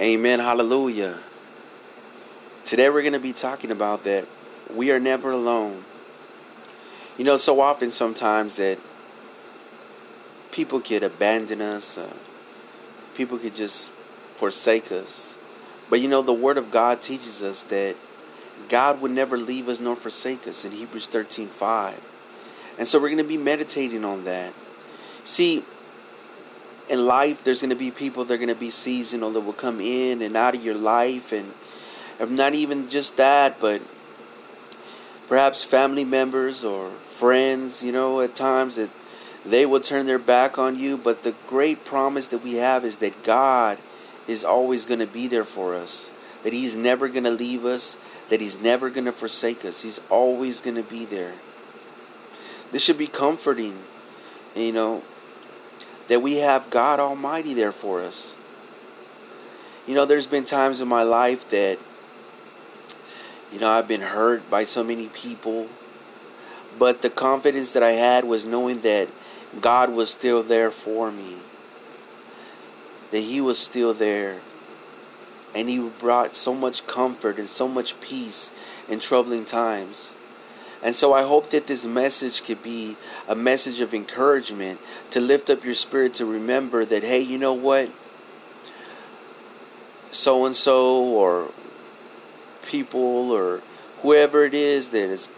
Amen. Hallelujah. Today we're going to be talking about that we are never alone. You know, so often sometimes that people could abandon us, uh, people could just forsake us. But you know, the Word of God teaches us that God would never leave us nor forsake us in Hebrews 13 5. And so we're going to be meditating on that. See, in life, there's going to be people that are going to be seasonal that will come in and out of your life, and not even just that, but perhaps family members or friends, you know, at times that they will turn their back on you. But the great promise that we have is that God is always going to be there for us, that He's never going to leave us, that He's never going to forsake us. He's always going to be there. This should be comforting, you know, that we have God Almighty there for us. You know, there's been times in my life that, you know, I've been hurt by so many people, but the confidence that I had was knowing that God was still there for me, that He was still there, and He brought so much comfort and so much peace in troubling times. And so I hope that this message could be a message of encouragement to lift up your spirit to remember that, hey, you know what? So and so, or people, or whoever it is that has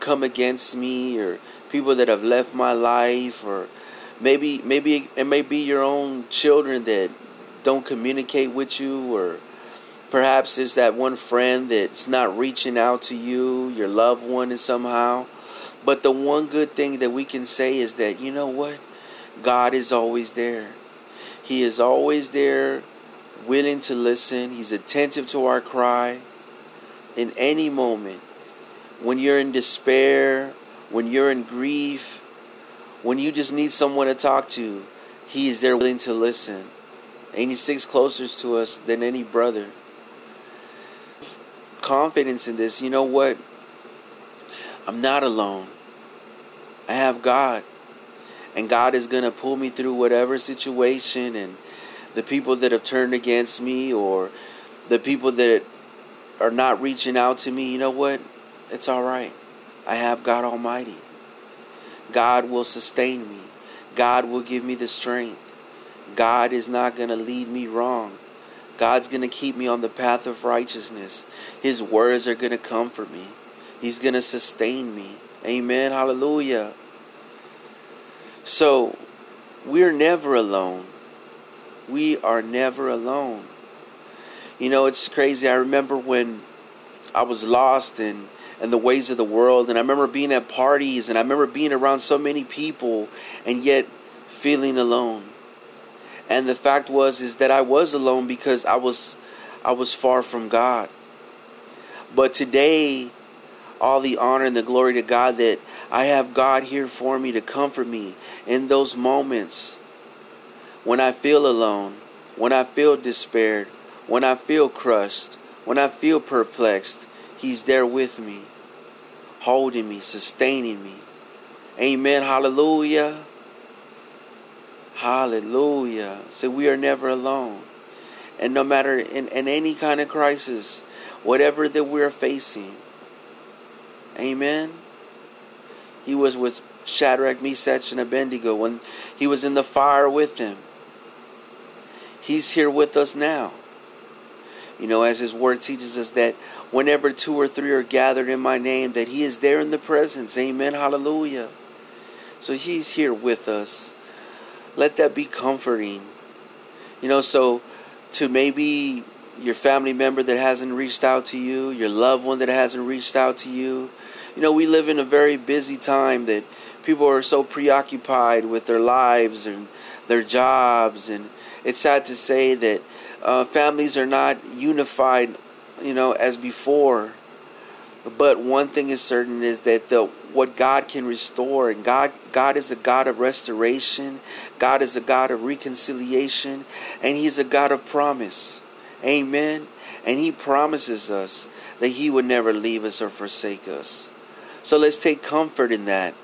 come against me, or people that have left my life, or maybe maybe it may be your own children that don't communicate with you, or Perhaps it's that one friend that's not reaching out to you, your loved one, and somehow. But the one good thing that we can say is that, you know what? God is always there. He is always there, willing to listen. He's attentive to our cry in any moment. When you're in despair, when you're in grief, when you just need someone to talk to, He is there willing to listen. And He sticks closer to us than any brother confidence in this. You know what? I'm not alone. I have God. And God is going to pull me through whatever situation and the people that have turned against me or the people that are not reaching out to me, you know what? It's all right. I have God Almighty. God will sustain me. God will give me the strength. God is not going to lead me wrong. God's going to keep me on the path of righteousness. His words are going to comfort me. He's going to sustain me. Amen. Hallelujah. So, we're never alone. We are never alone. You know, it's crazy. I remember when I was lost in, in the ways of the world, and I remember being at parties, and I remember being around so many people, and yet feeling alone. And the fact was is that I was alone because I was I was far from God. But today all the honor and the glory to God that I have God here for me to comfort me in those moments when I feel alone, when I feel despaired, when I feel crushed, when I feel perplexed. He's there with me, holding me, sustaining me. Amen. Hallelujah. Hallelujah. So we are never alone. And no matter in, in any kind of crisis, whatever that we're facing, amen. He was with Shadrach, Meshach, and Abednego when he was in the fire with them. He's here with us now. You know, as his word teaches us that whenever two or three are gathered in my name, that he is there in the presence. Amen. Hallelujah. So he's here with us let that be comforting. You know, so to maybe your family member that hasn't reached out to you, your loved one that hasn't reached out to you. You know, we live in a very busy time that people are so preoccupied with their lives and their jobs, and it's sad to say that uh, families are not unified, you know, as before. But one thing is certain is that the what God can restore and God God is a God of restoration. God is a God of reconciliation and he's a God of promise. Amen. And he promises us that he would never leave us or forsake us. So let's take comfort in that.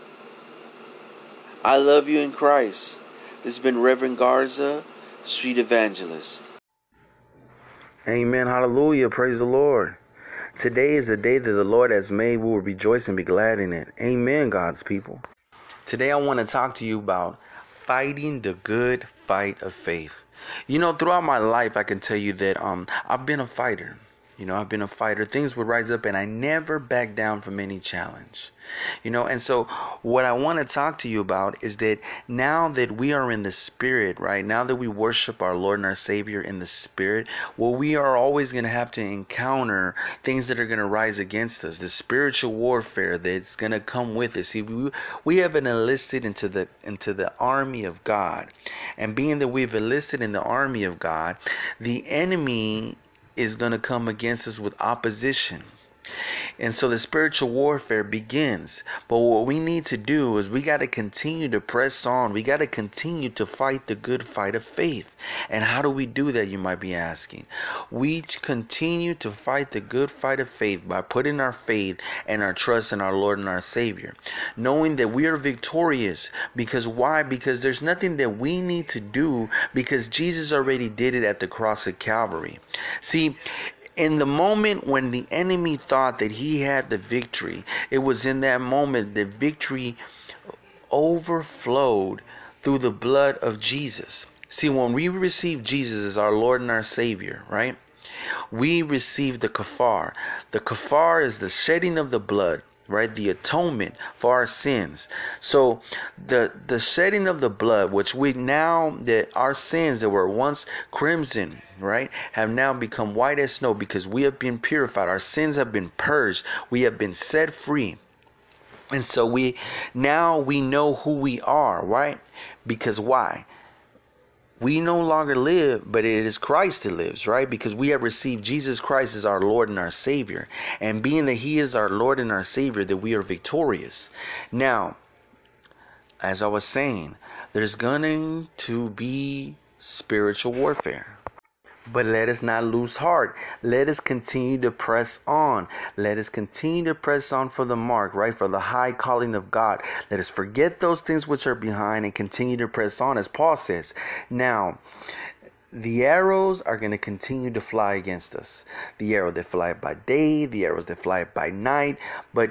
I love you in Christ. This has been Reverend Garza, Street Evangelist. Amen. Hallelujah. Praise the Lord. Today is the day that the Lord has made. We will rejoice and be glad in it. Amen, God's people. Today I want to talk to you about fighting the good fight of faith. You know, throughout my life, I can tell you that um, I've been a fighter. You know, I've been a fighter. Things would rise up and I never back down from any challenge. You know, and so what I want to talk to you about is that now that we are in the spirit, right? Now that we worship our Lord and our Savior in the spirit, well, we are always going to have to encounter things that are going to rise against us. The spiritual warfare that's going to come with us. See, we, we have been enlisted into the into the army of God. And being that we've enlisted in the army of God, the enemy is going to come against us with opposition. And so the spiritual warfare begins. But what we need to do is we got to continue to press on. We got to continue to fight the good fight of faith. And how do we do that, you might be asking? We continue to fight the good fight of faith by putting our faith and our trust in our Lord and our Savior, knowing that we are victorious. Because why? Because there's nothing that we need to do because Jesus already did it at the cross of Calvary. See, in the moment when the enemy thought that he had the victory, it was in that moment the victory overflowed through the blood of Jesus. See, when we receive Jesus as our Lord and our Savior, right? We receive the kafar. The kafar is the shedding of the blood right? The atonement for our sins. So the the shedding of the blood which we now that our sins that were once crimson right have now become white as snow because we have been purified. Our sins have been purged. We have been set free. And so we now we know who we are right? Because why we no longer live, but it is Christ that lives, right? Because we have received Jesus Christ as our Lord and our Savior. And being that He is our Lord and our Savior, that we are victorious. Now, as I was saying, there's going to be spiritual warfare. But let us not lose heart. Let us continue to press on. Let us continue to press on for the mark, right? For the high calling of God. Let us forget those things which are behind and continue to press on, as Paul says. Now, the arrows are going to continue to fly against us. The arrow that fly by day, the arrows that fly by night. But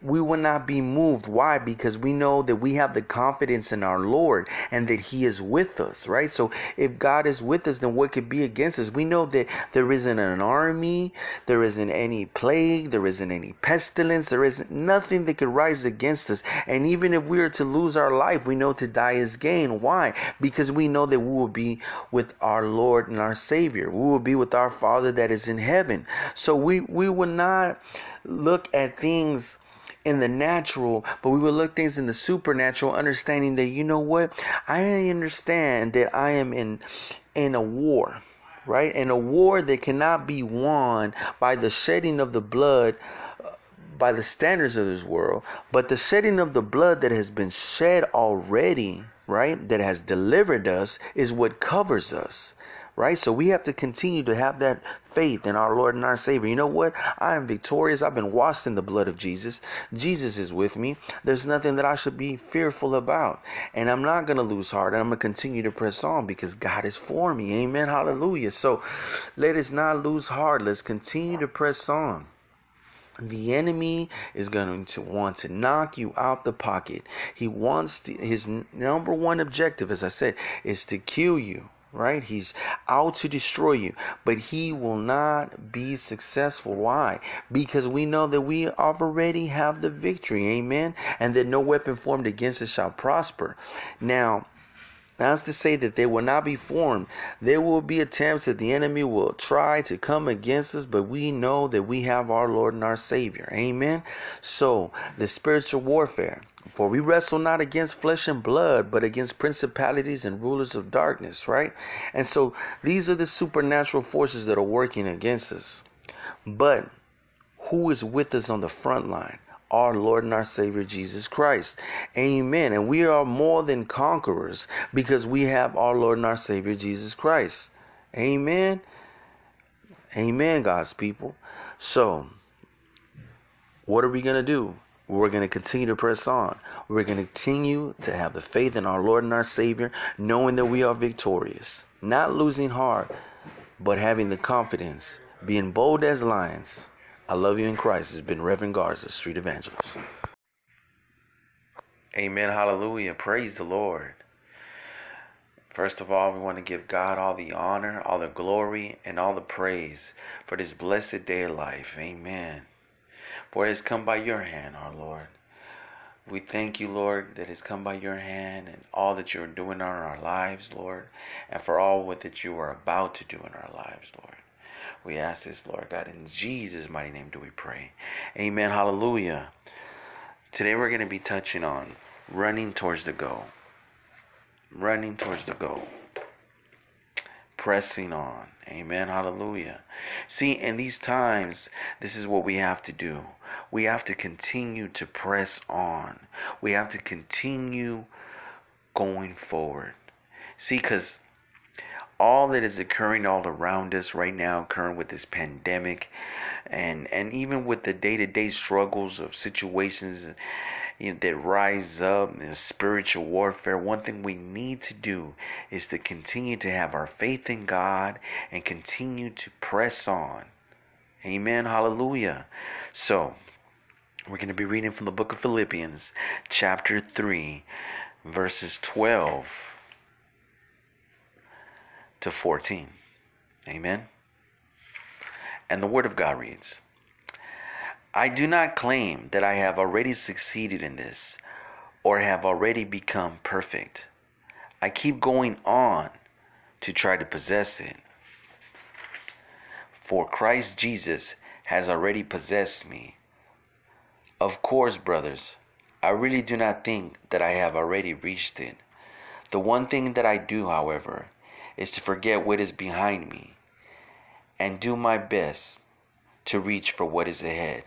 we will not be moved. Why? Because we know that we have the confidence in our Lord and that He is with us, right? So if God is with us, then what could be against us? We know that there isn't an army, there isn't any plague, there isn't any pestilence, there isn't nothing that could rise against us. And even if we are to lose our life, we know to die is gain. Why? Because we know that we will be with our Lord and our Savior. We will be with our Father that is in heaven. So we, we will not look at things in the natural, but we will look things in the supernatural, understanding that you know what? I understand that I am in in a war, right? In a war that cannot be won by the shedding of the blood uh, by the standards of this world, but the shedding of the blood that has been shed already, right? That has delivered us is what covers us right? So we have to continue to have that faith in our Lord and our Savior. You know what? I am victorious. I've been washed in the blood of Jesus. Jesus is with me. There's nothing that I should be fearful about. And I'm not going to lose heart. I'm going to continue to press on because God is for me. Amen. Hallelujah. So let us not lose heart. Let's continue to press on. The enemy is going to want to knock you out the pocket. He wants to, his number one objective, as I said, is to kill you right? He's out to destroy you, but he will not be successful. Why? Because we know that we already have the victory, amen, and that no weapon formed against us shall prosper. Now, that's to say that they will not be formed. There will be attempts that the enemy will try to come against us, but we know that we have our Lord and our Savior. Amen. So, the spiritual warfare. For we wrestle not against flesh and blood, but against principalities and rulers of darkness, right? And so these are the supernatural forces that are working against us. But who is with us on the front line? Our Lord and our Savior Jesus Christ. Amen. And we are more than conquerors because we have our Lord and our Savior Jesus Christ. Amen. Amen, God's people. So, what are we going to do? We're going to continue to press on. We're going to continue to have the faith in our Lord and our Savior, knowing that we are victorious, not losing heart, but having the confidence, being bold as lions. I love you in Christ. Has been Reverend Garza, Street Evangelist. Amen. Hallelujah. Praise the Lord. First of all, we want to give God all the honor, all the glory, and all the praise for this blessed day of life. Amen. For it has come by your hand, our Lord. We thank you, Lord, that it's come by your hand and all that you're doing in our lives, Lord, and for all that you are about to do in our lives, Lord. We ask this, Lord God, in Jesus' mighty name do we pray. Amen. Hallelujah. Today we're going to be touching on running towards the goal running towards the goal, pressing on. Amen. Hallelujah. See, in these times, this is what we have to do. We have to continue to press on. We have to continue going forward. See, because all that is occurring all around us right now, occurring with this pandemic, and and even with the day-to-day struggles of situations you know, that rise up in spiritual warfare, one thing we need to do is to continue to have our faith in God and continue to press on. Amen. Hallelujah. So, we're going to be reading from the book of Philippians, chapter 3, verses 12 to 14. Amen. And the Word of God reads I do not claim that I have already succeeded in this or have already become perfect. I keep going on to try to possess it. For Christ Jesus has already possessed me. Of course, brothers, I really do not think that I have already reached it. The one thing that I do, however, is to forget what is behind me and do my best to reach for what is ahead.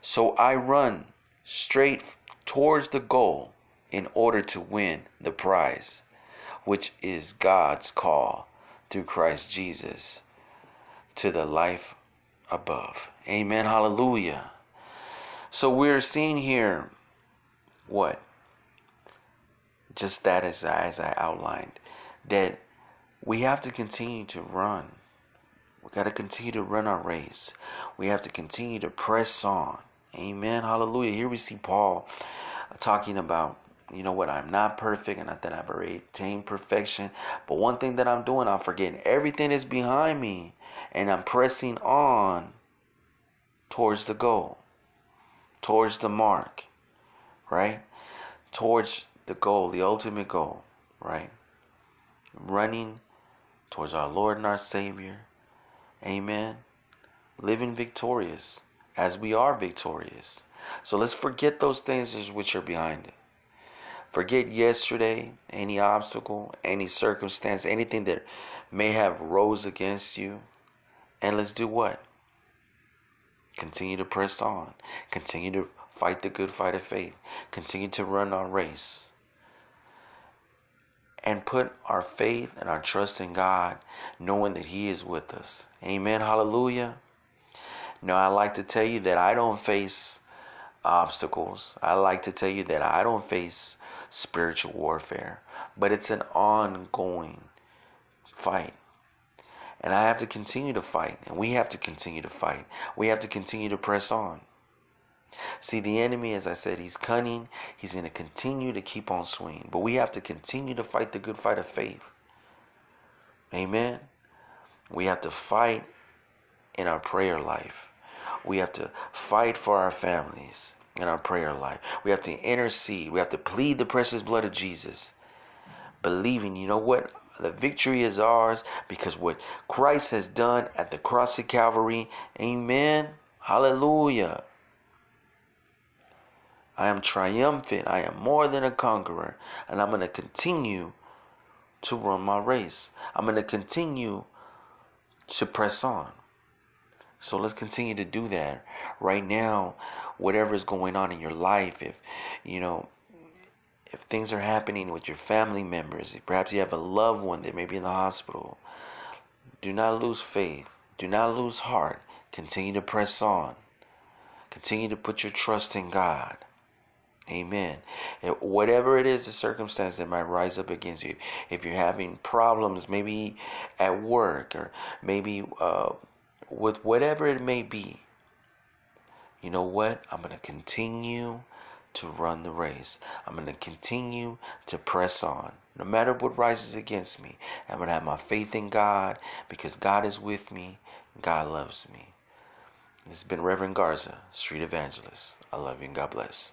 So I run straight towards the goal in order to win the prize, which is God's call through Christ Jesus to the life above. Amen. Hallelujah. So we're seeing here what? Just that as I, as I outlined, that we have to continue to run. We got to continue to run our race. We have to continue to press on. Amen. Hallelujah. Here we see Paul talking about, you know what, I'm not perfect and not that I've already attained perfection. But one thing that I'm doing, I'm forgetting everything is behind me and I'm pressing on towards the goal, towards the mark, right? Towards the goal, the ultimate goal, right? Running towards our Lord and our Savior. Amen. Living victorious as we are victorious. So let's forget those things which are behind it. Forget yesterday, any obstacle, any circumstance, anything that may have rose against you. And let's do what? Continue to press on. Continue to fight the good fight of faith. Continue to run our race. And put our faith and our trust in God, knowing that He is with us. Amen. Hallelujah. Now, I like to tell you that I don't face obstacles. I like to tell you that I don't face spiritual warfare, but it's an ongoing fight. And I have to continue to fight, and we have to continue to fight. We have to continue to press on. See, the enemy, as I said, he's cunning. He's going to continue to keep on swinging. But we have to continue to fight the good fight of faith. Amen. We have to fight in our prayer life. We have to fight for our families in our prayer life. We have to intercede. We have to plead the precious blood of Jesus. Believing, you know what? The victory is ours because what Christ has done at the cross of Calvary. Amen. Hallelujah. I am triumphant. I am more than a conqueror. And I'm going to continue to run my race. I'm going to continue to press on. So let's continue to do that. Right now, whatever is going on in your life, if you know, if things are happening with your family members, perhaps you have a loved one that may be in the hospital, do not lose faith. Do not lose heart. Continue to press on. Continue to put your trust in God. Amen. And whatever it is, the circumstance that might rise up against you, if you're having problems, maybe at work or maybe uh, with whatever it may be, you know what? I'm going to continue to run the race. I'm going to continue to press on. No matter what rises against me, I'm going to have my faith in God because God is with me. God loves me. This has been Reverend Garza, Street Evangelist. I love you and God bless.